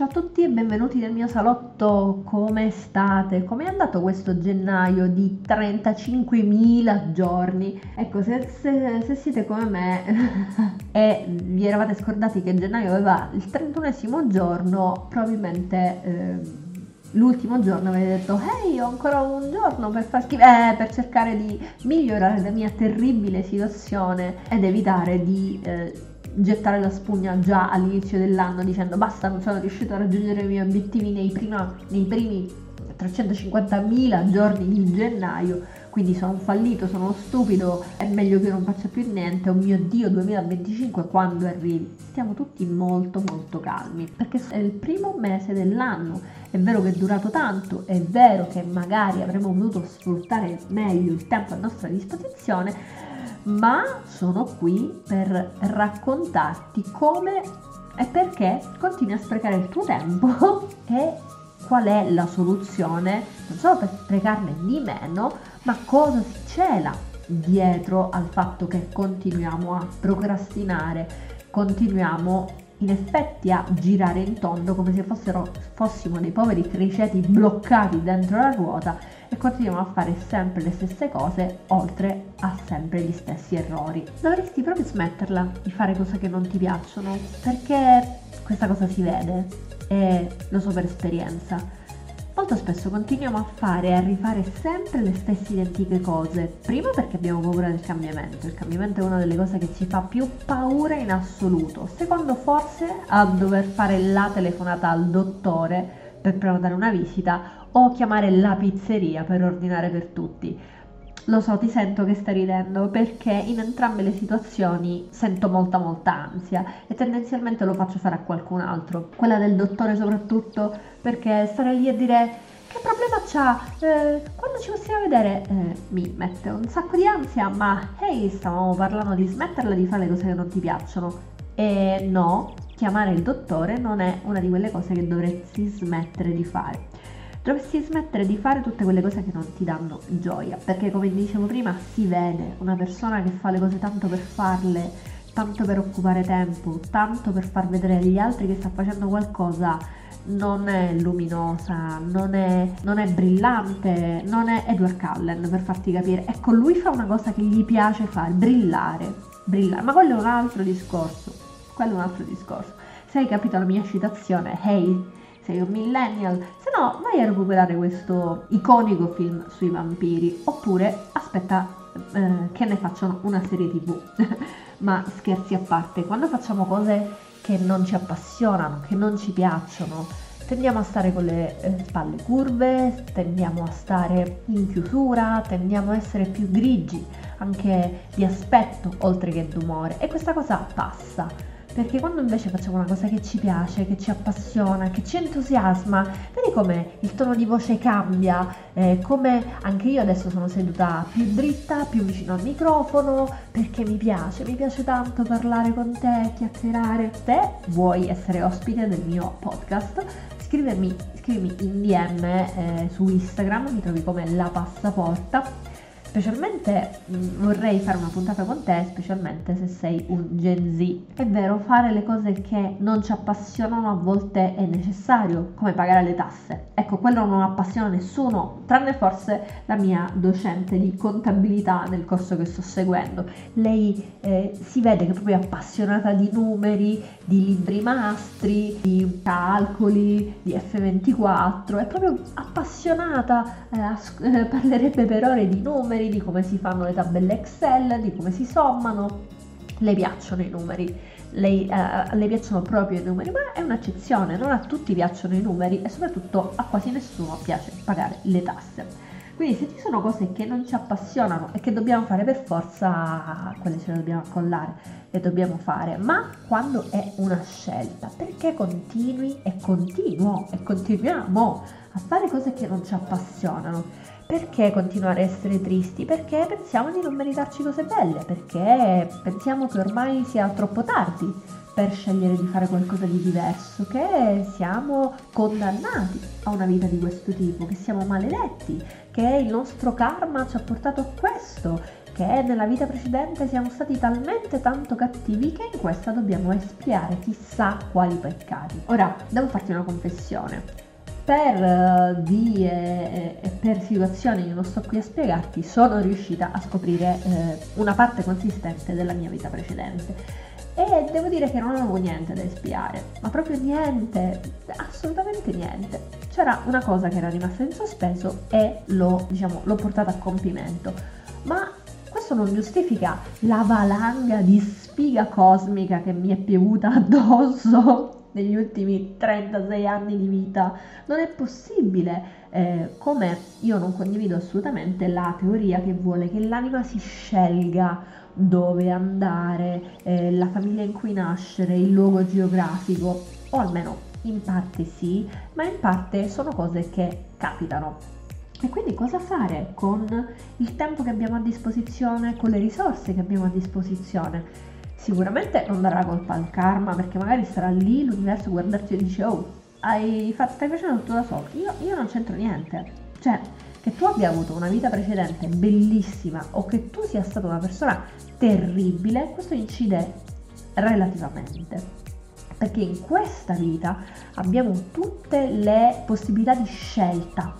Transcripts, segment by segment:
Ciao a tutti e benvenuti nel mio salotto, come state? Come è andato questo gennaio di 35.000 giorni? Ecco, se, se, se siete come me e vi eravate scordati che gennaio aveva il 31 giorno, probabilmente... Eh, l'ultimo giorno avete detto ehi ho ancora un giorno per far schifo eh, per cercare di migliorare la mia terribile situazione ed evitare di eh, gettare la spugna già all'inizio dell'anno dicendo basta non sono riuscito a raggiungere i miei obiettivi nei, prima, nei primi 350.000 giorni di gennaio quindi sono fallito, sono stupido, è meglio che non faccia più niente, oh mio dio 2025 quando arrivi. Stiamo tutti molto molto calmi, perché è il primo mese dell'anno, è vero che è durato tanto, è vero che magari avremmo voluto sfruttare meglio il tempo a nostra disposizione, ma sono qui per raccontarti come e perché continui a sprecare il tuo tempo e qual è la soluzione, non solo per sprecarne di meno, ma cosa si cela dietro al fatto che continuiamo a procrastinare, continuiamo in effetti a girare in tondo come se fossero, fossimo dei poveri criceti bloccati dentro la ruota e continuiamo a fare sempre le stesse cose oltre a sempre gli stessi errori. Dovresti proprio smetterla di fare cose che non ti piacciono perché questa cosa si vede e lo so per esperienza. Molto spesso continuiamo a fare e a rifare sempre le stesse identiche cose, prima perché abbiamo paura del cambiamento, il cambiamento è una delle cose che ci fa più paura in assoluto, secondo forse a dover fare la telefonata al dottore per prenotare una visita o chiamare la pizzeria per ordinare per tutti. Lo so, ti sento che stai ridendo perché in entrambe le situazioni sento molta molta ansia e tendenzialmente lo faccio fare a qualcun altro. Quella del dottore soprattutto perché stare lì a dire che problema c'ha? Eh, quando ci possiamo vedere? Eh, mi mette un sacco di ansia, ma ehi, stavamo parlando di smetterla di fare le cose che non ti piacciono. E no, chiamare il dottore non è una di quelle cose che dovresti smettere di fare dovresti smettere di fare tutte quelle cose che non ti danno gioia, perché come dicevo prima si vede una persona che fa le cose tanto per farle, tanto per occupare tempo, tanto per far vedere agli altri che sta facendo qualcosa non è luminosa, non è, non è, brillante, non è Edward Cullen per farti capire. Ecco, lui fa una cosa che gli piace fare, brillare, brillare. Ma quello è un altro discorso, quello è un altro discorso. Se hai capito la mia citazione, hey, sei un millennial, se no vai a recuperare questo iconico film sui vampiri, oppure aspetta eh, che ne facciano una serie tv. Ma scherzi a parte, quando facciamo cose che non ci appassionano, che non ci piacciono, tendiamo a stare con le eh, spalle curve, tendiamo a stare in chiusura, tendiamo a essere più grigi anche di aspetto oltre che d'umore e questa cosa passa perché quando invece facciamo una cosa che ci piace, che ci appassiona, che ci entusiasma, vedi come il tono di voce cambia, eh, come anche io adesso sono seduta più dritta, più vicino al microfono, perché mi piace, mi piace tanto parlare con te, chiacchierare. Se vuoi essere ospite del mio podcast, scrivermi, scrivimi in DM eh, su Instagram, mi trovi come la passaporta Specialmente mm, vorrei fare una puntata con te, specialmente se sei un Gen Z. È vero, fare le cose che non ci appassionano a volte è necessario, come pagare le tasse. Ecco, quello non appassiona nessuno, tranne forse la mia docente di contabilità nel corso che sto seguendo. Lei eh, si vede che è proprio appassionata di numeri, di libri mastri, di calcoli, di F24, è proprio appassionata, eh, eh, parlerebbe per ore di numeri numeri, di come si fanno le tabelle Excel, di come si sommano. Le piacciono i numeri, lei, eh, le piacciono proprio i numeri, ma è un'eccezione, non a tutti piacciono i numeri e soprattutto a quasi nessuno piace pagare le tasse. Quindi se ci sono cose che non ci appassionano e che dobbiamo fare per forza, quelle ce le dobbiamo accollare, le dobbiamo fare, ma quando è una scelta, perché continui e continuo e continuiamo a fare cose che non ci appassionano? Perché continuare a essere tristi? Perché pensiamo di non meritarci cose belle, perché pensiamo che ormai sia troppo tardi per scegliere di fare qualcosa di diverso, che siamo condannati a una vita di questo tipo, che siamo maledetti, che il nostro karma ci ha portato a questo, perché nella vita precedente siamo stati talmente tanto cattivi che in questa dobbiamo espiare chissà quali peccati. Ora, devo farti una confessione per vie e per situazioni che non sto qui a spiegarti, sono riuscita a scoprire eh, una parte consistente della mia vita precedente. E devo dire che non avevo niente da espiare, ma proprio niente, assolutamente niente. C'era una cosa che era rimasta in sospeso e l'ho, diciamo, l'ho portata a compimento. Ma questo non giustifica la valanga di sfiga cosmica che mi è piovuta addosso negli ultimi 36 anni di vita. Non è possibile. Eh, come io non condivido assolutamente la teoria che vuole che l'anima si scelga dove andare, eh, la famiglia in cui nascere, il luogo geografico, o almeno in parte sì, ma in parte sono cose che capitano. E quindi cosa fare con il tempo che abbiamo a disposizione, con le risorse che abbiamo a disposizione? Sicuramente non darà colpa al karma perché magari sarà lì l'universo a guardarci e dice oh hai fatto, stai facendo tutto da solo. Io, io non c'entro niente. Cioè che tu abbia avuto una vita precedente bellissima o che tu sia stata una persona terribile questo incide relativamente. Perché in questa vita abbiamo tutte le possibilità di scelta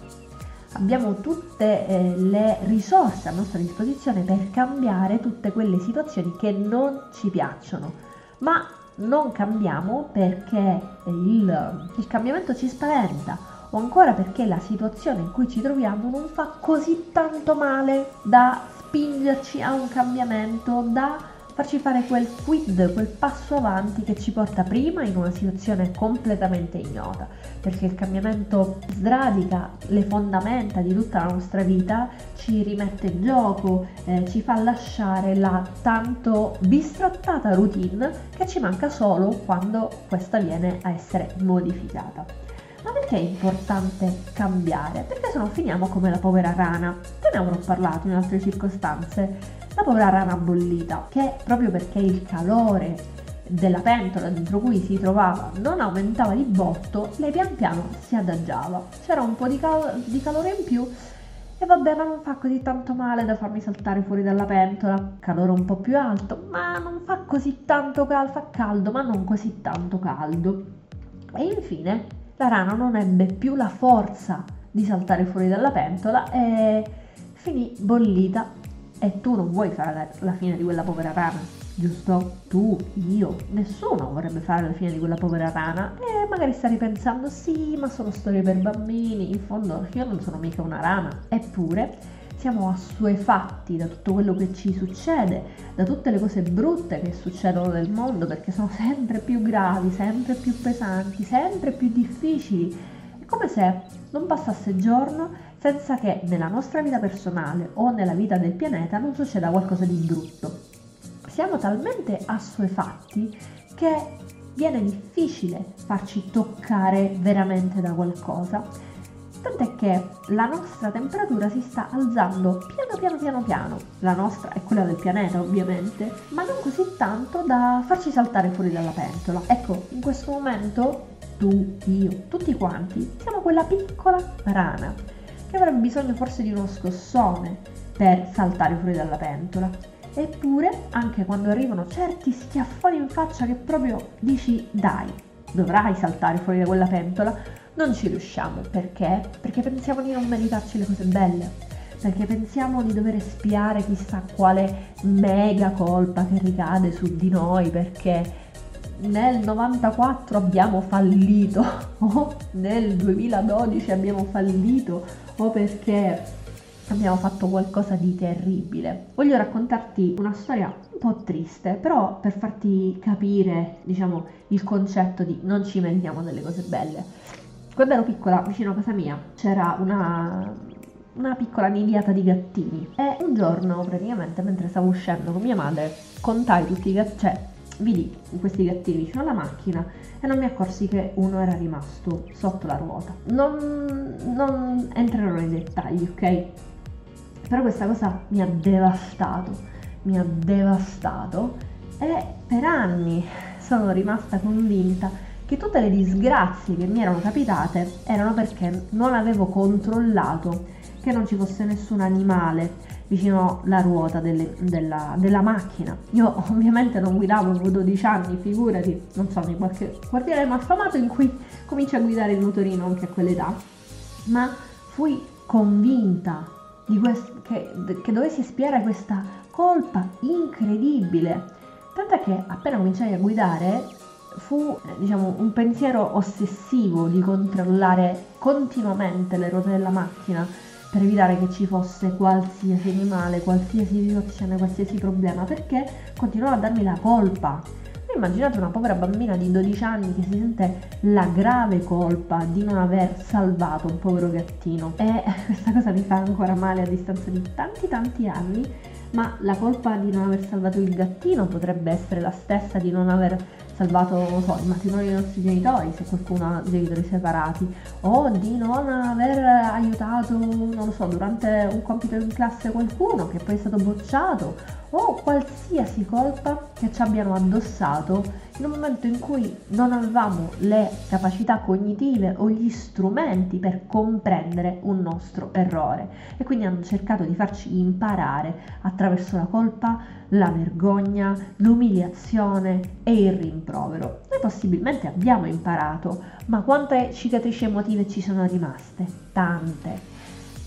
abbiamo tutte eh, le risorse a nostra disposizione per cambiare tutte quelle situazioni che non ci piacciono, ma non cambiamo perché il, il cambiamento ci spaventa o ancora perché la situazione in cui ci troviamo non fa così tanto male da spingerci a un cambiamento, da farci fare quel quid, quel passo avanti che ci porta prima in una situazione completamente ignota, perché il cambiamento sradica le fondamenta di tutta la nostra vita, ci rimette in gioco, eh, ci fa lasciare la tanto bistrattata routine che ci manca solo quando questa viene a essere modificata. Ma perché è importante cambiare? Perché se no finiamo come la povera rana. Te ne avrò parlato in altre circostanze la povera rana bollita, che proprio perché il calore della pentola dentro cui si trovava non aumentava di botto, lei pian piano si adagiava. C'era un po' di, cal- di calore in più e vabbè, ma non fa così tanto male da farmi saltare fuori dalla pentola. Calore un po' più alto, ma non fa così tanto caldo, fa caldo, ma non così tanto caldo. E infine la rana non ebbe più la forza di saltare fuori dalla pentola e finì bollita e tu non vuoi fare la, fine di quella povera rana, giusto? Tu, io, nessuno vorrebbe fare la fine di quella povera rana e magari stai pensando sì, ma sono storie per bambini, in fondo io non sono mica una rana. Eppure siamo assuefatti da tutto quello che ci succede, da tutte le cose brutte che succedono nel mondo perché sono sempre più gravi, sempre più pesanti, sempre più difficili. È come se non passasse giorno senza che nella nostra vita personale o nella vita del pianeta non succeda qualcosa di brutto. Siamo talmente assuefatti che viene difficile farci toccare veramente da qualcosa, tant'è che la nostra temperatura si sta alzando piano piano piano piano, la nostra è quella del pianeta ovviamente, ma non così tanto da farci saltare fuori dalla pentola. Ecco, in questo momento tu, io, tutti quanti siamo quella piccola rana che avrebbe bisogno forse di uno scossone per saltare fuori dalla pentola. Eppure, anche quando arrivano certi schiaffoni in faccia che proprio dici dai, dovrai saltare fuori da quella pentola, non ci riusciamo. Perché? Perché pensiamo di non meritarci le cose belle. Perché pensiamo di dover espiare chissà quale mega colpa che ricade su di noi perché nel 94 abbiamo fallito o nel 2012 abbiamo fallito o perché abbiamo fatto qualcosa di terribile. Voglio raccontarti una storia un po' triste, però per farti capire, diciamo, il concetto di non ci meritiamo delle cose belle. Quando ero piccola, vicino a casa mia, c'era una, una piccola nidiata di gattini e un giorno, praticamente, mentre stavo uscendo con mia madre, contai tutti i gattini, cioè vidi questi gattini vicino alla macchina e non mi accorsi che uno era rimasto sotto la ruota. Non, non entrerò nei dettagli, ok? Però questa cosa mi ha devastato, mi ha devastato e per anni sono rimasta convinta che tutte le disgrazie che mi erano capitate erano perché non avevo controllato che non ci fosse nessun animale vicino alla ruota delle, della, della, macchina. Io ovviamente non guidavo, avevo 12 anni, figurati, non so, in qualche quartiere malfamato in cui cominci a guidare il motorino anche a quell'età, ma fui convinta quest- che, che dovessi espiare questa colpa incredibile. Tant'è che appena cominciai a guidare fu diciamo, un pensiero ossessivo di controllare continuamente le ruote della macchina per evitare che ci fosse qualsiasi animale, qualsiasi situazione, qualsiasi problema, perché continuava a darmi la colpa. Immaginate una povera bambina di 12 anni che si sente la grave colpa di non aver salvato un povero gattino. E questa cosa mi fa ancora male a distanza di tanti tanti anni, ma la colpa di non aver salvato il gattino potrebbe essere la stessa di non aver salvato so, il matrimonio dei nostri genitori, se qualcuno ha genitori separati, o di non aver aiutato, non lo so, durante un compito in classe qualcuno che poi è stato bocciato, o qualsiasi colpa che ci abbiano addossato in un momento in cui non avevamo le capacità cognitive o gli strumenti per comprendere un nostro errore e quindi hanno cercato di farci imparare attraverso la colpa, la vergogna, l'umiliazione e il rimprovero. Noi possibilmente abbiamo imparato, ma quante cicatrici emotive ci sono rimaste? Tante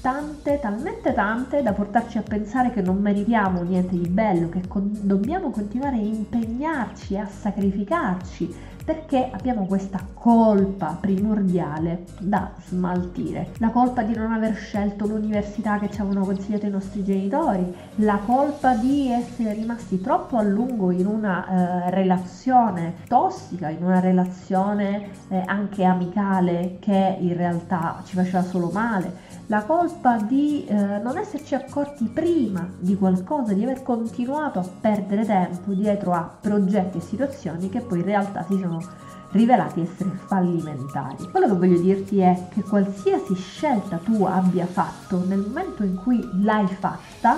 tante, talmente tante da portarci a pensare che non meritiamo niente di bello, che con- dobbiamo continuare a impegnarci a sacrificarci perché abbiamo questa colpa primordiale da smaltire. La colpa di non aver scelto l'università che ci avevano consigliato i nostri genitori, la colpa di essere rimasti troppo a lungo in una eh, relazione tossica, in una relazione eh, anche amicale che in realtà ci faceva solo male la colpa di eh, non esserci accorti prima di qualcosa, di aver continuato a perdere tempo dietro a progetti e situazioni che poi in realtà si sono rivelati essere fallimentari. Quello che voglio dirti è che qualsiasi scelta tu abbia fatto nel momento in cui l'hai fatta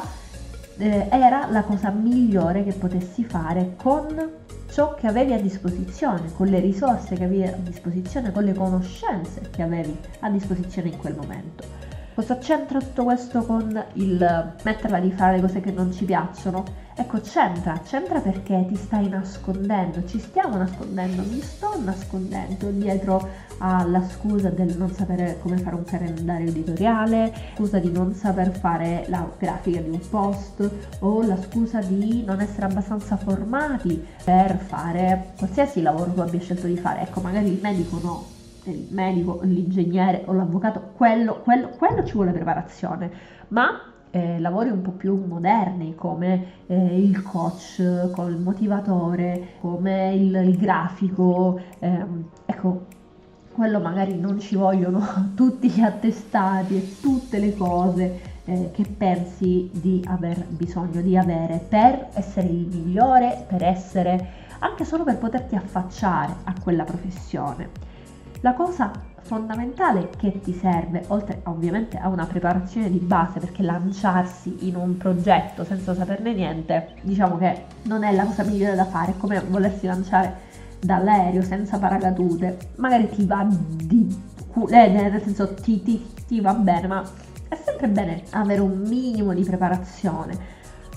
eh, era la cosa migliore che potessi fare con ciò che avevi a disposizione, con le risorse che avevi a disposizione, con le conoscenze che avevi a disposizione in quel momento. Cosa c'entra tutto questo con il metterla di fare le cose che non ci piacciono? Ecco, c'entra, c'entra perché ti stai nascondendo, ci stiamo nascondendo, mi sto nascondendo dietro alla scusa del non sapere come fare un calendario editoriale, scusa di non saper fare la grafica di un post o la scusa di non essere abbastanza formati per fare qualsiasi lavoro tu abbia scelto di fare. Ecco, magari il medico no, il medico, l'ingegnere o l'avvocato, quello, quello, quello ci vuole preparazione, ma eh, lavori un po' più moderni come eh, il coach, come il motivatore, come il, il grafico, ehm, ecco, quello magari non ci vogliono tutti gli attestati e tutte le cose eh, che pensi di aver bisogno di avere per essere il migliore, per essere anche solo per poterti affacciare a quella professione. La cosa fondamentale che ti serve, oltre ovviamente a una preparazione di base, perché lanciarsi in un progetto senza saperne niente, diciamo che non è la cosa migliore da fare, è come volersi lanciare dall'aereo senza paracadute, magari ti va di eh, nel senso ti, ti, ti va bene, ma è sempre bene avere un minimo di preparazione,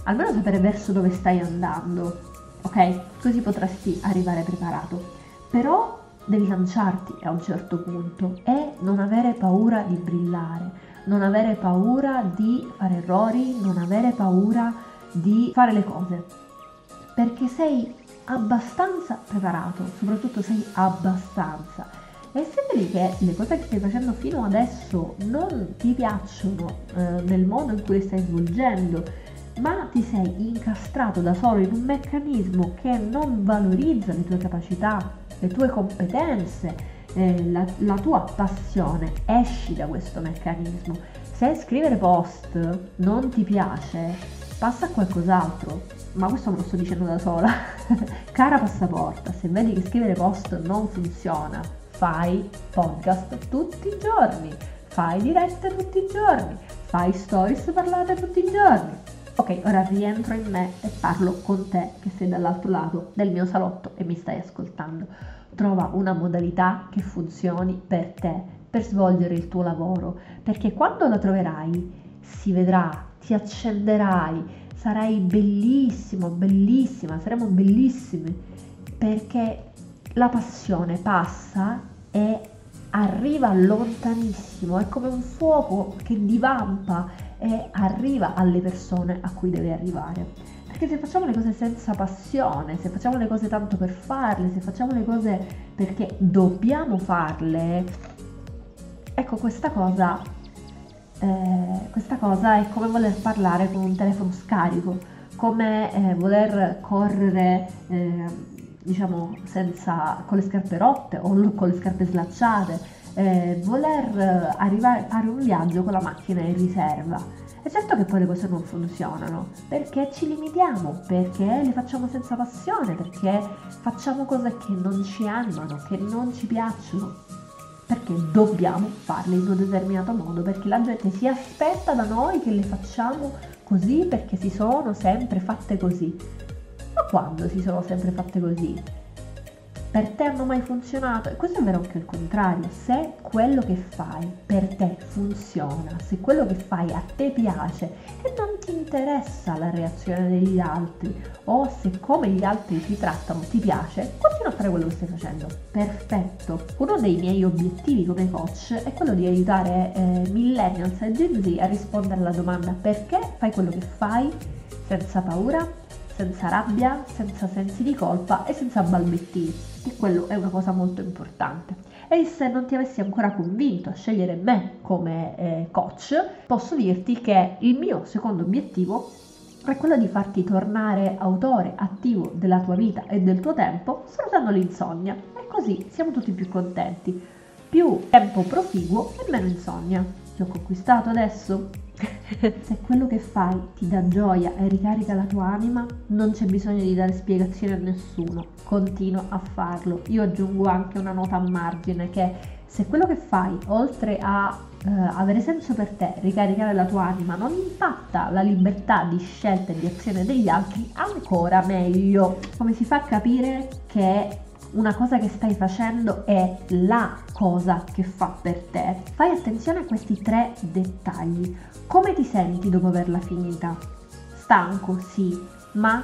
almeno sapere verso dove stai andando, ok? Così potresti arrivare preparato. Però devi lanciarti a un certo punto e non avere paura di brillare, non avere paura di fare errori, non avere paura di fare le cose, perché sei abbastanza preparato, soprattutto sei abbastanza. E se vedi che le cose che stai facendo fino adesso non ti piacciono eh, nel modo in cui le stai svolgendo, ma ti sei incastrato da solo in un meccanismo che non valorizza le tue capacità, le tue competenze, eh, la, la tua passione, esci da questo meccanismo. Se scrivere post non ti piace, passa a qualcos'altro. Ma questo me lo sto dicendo da sola. Cara passaporta, se vedi che scrivere post non funziona, fai podcast tutti i giorni, fai dirette tutti i giorni, fai stories parlate tutti i giorni. Ok, ora rientro in me e parlo con te che sei dall'altro lato del mio salotto e mi stai ascoltando. Trova una modalità che funzioni per te, per svolgere il tuo lavoro, perché quando la troverai si vedrà ti accenderai, sarai bellissimo, bellissima, saremo bellissime perché la passione passa e arriva lontanissimo, è come un fuoco che divampa e arriva alle persone a cui deve arrivare. Perché se facciamo le cose senza passione, se facciamo le cose tanto per farle, se facciamo le cose perché dobbiamo farle, ecco questa cosa, eh, questa cosa è come voler parlare con un telefono scarico, come eh, voler correre eh, diciamo senza, con le scarpe rotte o con le scarpe slacciate, eh, voler arrivare a fare un viaggio con la macchina in riserva. E certo che poi le cose non funzionano, perché ci limitiamo, perché le facciamo senza passione, perché facciamo cose che non ci animano, che non ci piacciono, perché dobbiamo farle in un determinato modo, perché la gente si aspetta da noi che le facciamo così perché si sono sempre fatte così. Ma quando si sono sempre fatte così? Per te hanno mai funzionato? E questo è vero anche il contrario, se quello che fai per te funziona, se quello che fai a te piace e non ti interessa la reazione degli altri o se come gli altri ti trattano ti piace, continua a fare quello che stai facendo. Perfetto. Uno dei miei obiettivi come coach è quello di aiutare eh, millennials e Gen Z a rispondere alla domanda perché fai quello che fai senza paura, senza rabbia, senza sensi di colpa e senza balbettini, e quello è una cosa molto importante. E se non ti avessi ancora convinto a scegliere me come eh, coach, posso dirti che il mio secondo obiettivo è quello di farti tornare autore attivo della tua vita e del tuo tempo sfruttando l'insonnia e così siamo tutti più contenti. Più tempo proficuo e meno insonnia. Ti ho conquistato adesso? Se quello che fai ti dà gioia e ricarica la tua anima, non c'è bisogno di dare spiegazioni a nessuno. Continua a farlo. Io aggiungo anche una nota a margine che se quello che fai, oltre a eh, avere senso per te, ricaricare la tua anima, non impatta la libertà di scelta e di azione degli altri, ancora meglio. Come si fa a capire che una cosa che stai facendo è la cosa che fa per te, fai attenzione a questi tre dettagli. Come ti senti dopo averla finita? Stanco, sì, ma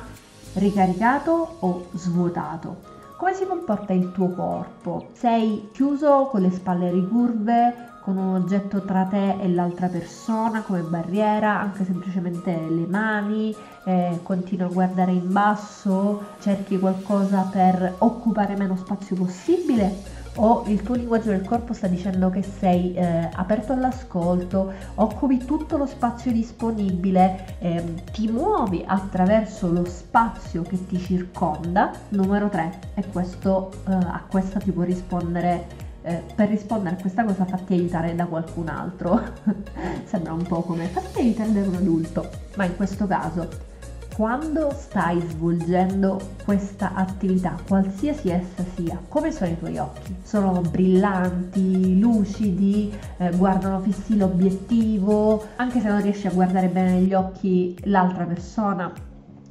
ricaricato o svuotato? Come si comporta il tuo corpo? Sei chiuso con le spalle ricurve, con un oggetto tra te e l'altra persona come barriera, anche semplicemente le mani, eh, continui a guardare in basso, cerchi qualcosa per occupare meno spazio possibile o il tuo linguaggio del corpo sta dicendo che sei eh, aperto all'ascolto, occupi tutto lo spazio disponibile, eh, ti muovi attraverso lo spazio che ti circonda. Numero 3, e questo, eh, a questo ti può rispondere eh, per rispondere a questa cosa fatti aiutare da qualcun altro. Sembra un po' come fatti aiutare da un adulto, ma in questo caso quando stai svolgendo questa attività, qualsiasi essa sia, come sono i tuoi occhi? Sono brillanti, lucidi, eh, guardano fissi l'obiettivo, anche se non riesci a guardare bene negli occhi l'altra persona,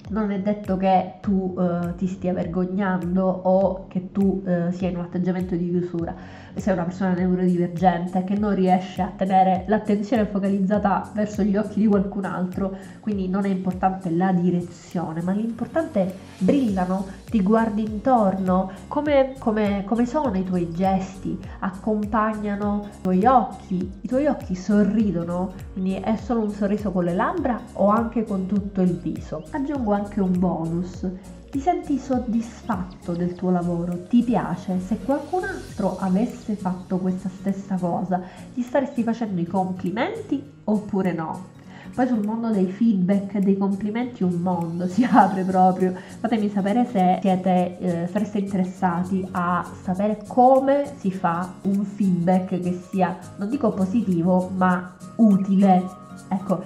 non è detto che tu eh, ti stia vergognando o che tu eh, sia in un atteggiamento di chiusura sei una persona neurodivergente che non riesce a tenere l'attenzione focalizzata verso gli occhi di qualcun altro, quindi non è importante la direzione, ma l'importante è brillano, ti guardi intorno, come, come, come sono i tuoi gesti, accompagnano i tuoi occhi, i tuoi occhi sorridono, quindi è solo un sorriso con le labbra o anche con tutto il viso. Aggiungo anche un bonus ti senti soddisfatto del tuo lavoro, ti piace, se qualcun altro avesse fatto questa stessa cosa, ti staresti facendo i complimenti oppure no? Poi sul mondo dei feedback, dei complimenti un mondo si apre proprio. Fatemi sapere se siete, eh, sareste interessati a sapere come si fa un feedback che sia, non dico positivo, ma utile. Ecco,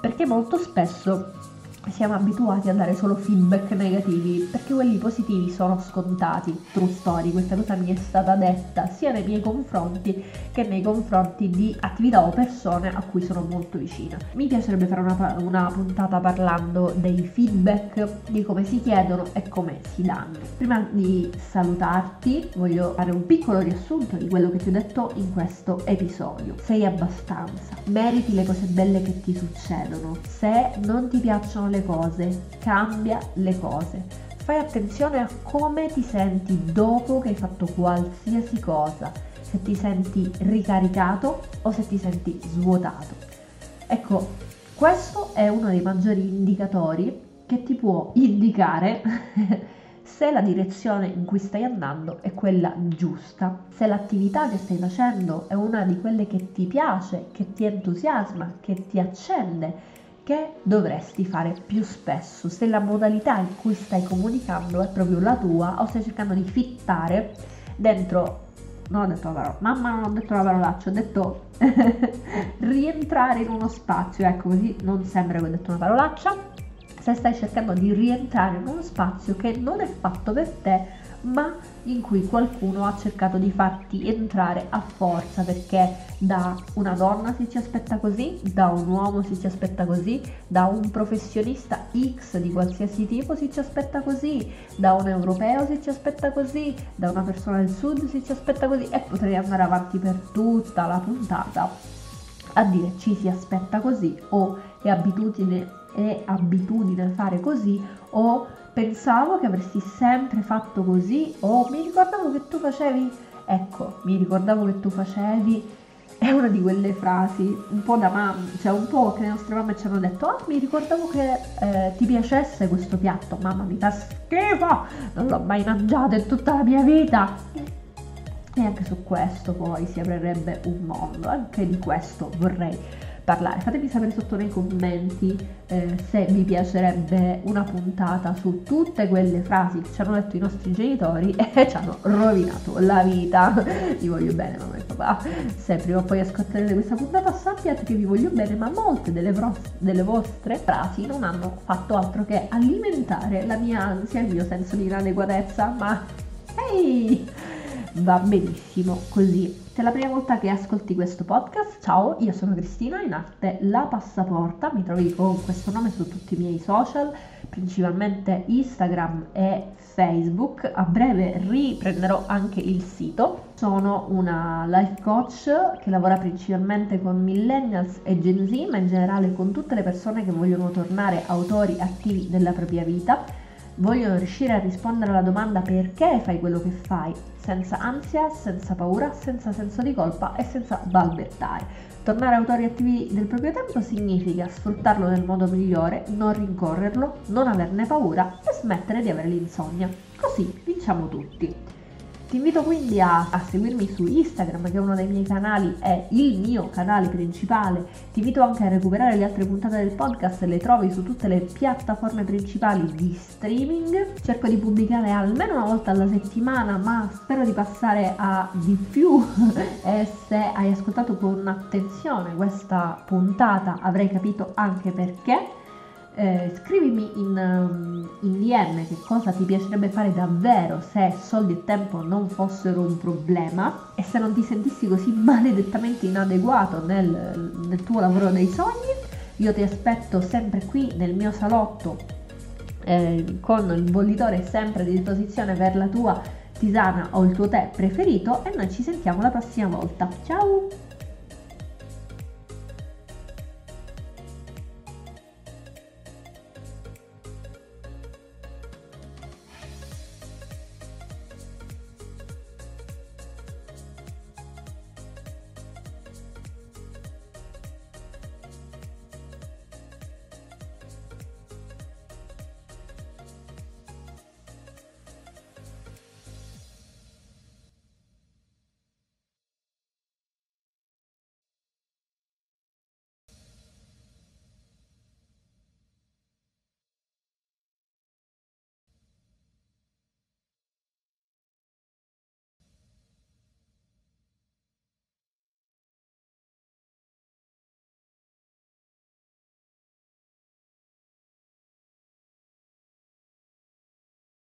perché molto spesso siamo abituati a dare solo feedback negativi perché quelli positivi sono scontati. True story, questa cosa mi è stata detta sia nei miei confronti che nei confronti di attività o persone a cui sono molto vicina. Mi piacerebbe fare una, una puntata parlando dei feedback, di come si chiedono e come si danno. Prima di salutarti voglio fare un piccolo riassunto di quello che ti ho detto in questo episodio. Sei abbastanza, meriti le cose belle che ti succedono. Se non ti piacciono le cose, cambia le cose. Fai attenzione a come ti senti dopo che hai fatto qualsiasi cosa, se ti senti ricaricato o se ti senti svuotato. Ecco, questo è uno dei maggiori indicatori che ti può indicare se la direzione in cui stai andando è quella giusta, se l'attività che stai facendo è una di quelle che ti piace, che ti entusiasma, che ti accende, che dovresti fare più spesso, se la modalità in cui stai comunicando è proprio la tua o stai cercando di fittare dentro non ho detto la parola, mamma non ho detto la parolaccia, ho detto rientrare in uno spazio, ecco così non sembra che ho detto una parolaccia, se stai cercando di rientrare in uno spazio che non è fatto per te, ma in cui qualcuno ha cercato di farti entrare a forza perché da una donna si ci aspetta così, da un uomo si ci aspetta così, da un professionista X di qualsiasi tipo si ci aspetta così, da un europeo si ci aspetta così, da una persona del sud si ci aspetta così e potrei andare avanti per tutta la puntata a dire ci si aspetta così o è abitudine, è abitudine fare così o pensavo che avresti sempre fatto così. O mi ricordavo che tu facevi, ecco, mi ricordavo che tu facevi, è una di quelle frasi un po' da mamma, cioè un po' che le nostre mamme ci hanno detto, ah mi ricordavo che eh, ti piacesse questo piatto, mamma mi fa schifo, non l'ho mai mangiato in tutta la mia vita. E anche su questo poi si aprirebbe un mondo, anche di questo vorrei parlare. Fatemi sapere sotto nei commenti eh, se vi piacerebbe una puntata su tutte quelle frasi che ci hanno detto i nostri genitori e ci hanno rovinato la vita. vi voglio bene mamma e papà. Se prima o poi ascolterete questa puntata sappiate che vi voglio bene, ma molte delle, vros- delle vostre frasi non hanno fatto altro che alimentare la mia ansia il mio senso di inadeguatezza. Ma ehi! Hey! va benissimo così. Se è la prima volta che ascolti questo podcast, ciao, io sono Cristina, in arte La Passaporta, mi trovi con questo nome su tutti i miei social, principalmente Instagram e Facebook. A breve riprenderò anche il sito. Sono una life coach che lavora principalmente con millennials e Gen Z, ma in generale con tutte le persone che vogliono tornare autori attivi della propria vita vogliono riuscire a rispondere alla domanda perché fai quello che fai, senza ansia, senza paura, senza senso di colpa e senza balbettare. Tornare autori attivi del proprio tempo significa sfruttarlo nel modo migliore, non rincorrerlo, non averne paura e smettere di avere l'insonnia. Così vinciamo tutti. Ti invito quindi a, a, seguirmi su Instagram, che è uno dei miei canali, è il mio canale principale. Ti invito anche a recuperare le altre puntate del podcast, le trovi su tutte le piattaforme principali di streaming. Cerco di pubblicare almeno una volta alla settimana, ma spero di passare a di più. e se hai ascoltato con attenzione questa puntata avrai capito anche perché eh, scrivimi in, um, in, DM che cosa ti piacerebbe fare davvero se soldi e tempo non fossero un problema e se non ti sentissi così maledettamente inadeguato nel, nel tuo lavoro dei sogni. Io ti aspetto sempre qui nel mio salotto eh, con il bollitore sempre a disposizione per la tua tisana o il tuo tè preferito e noi ci sentiamo la prossima volta. Ciao!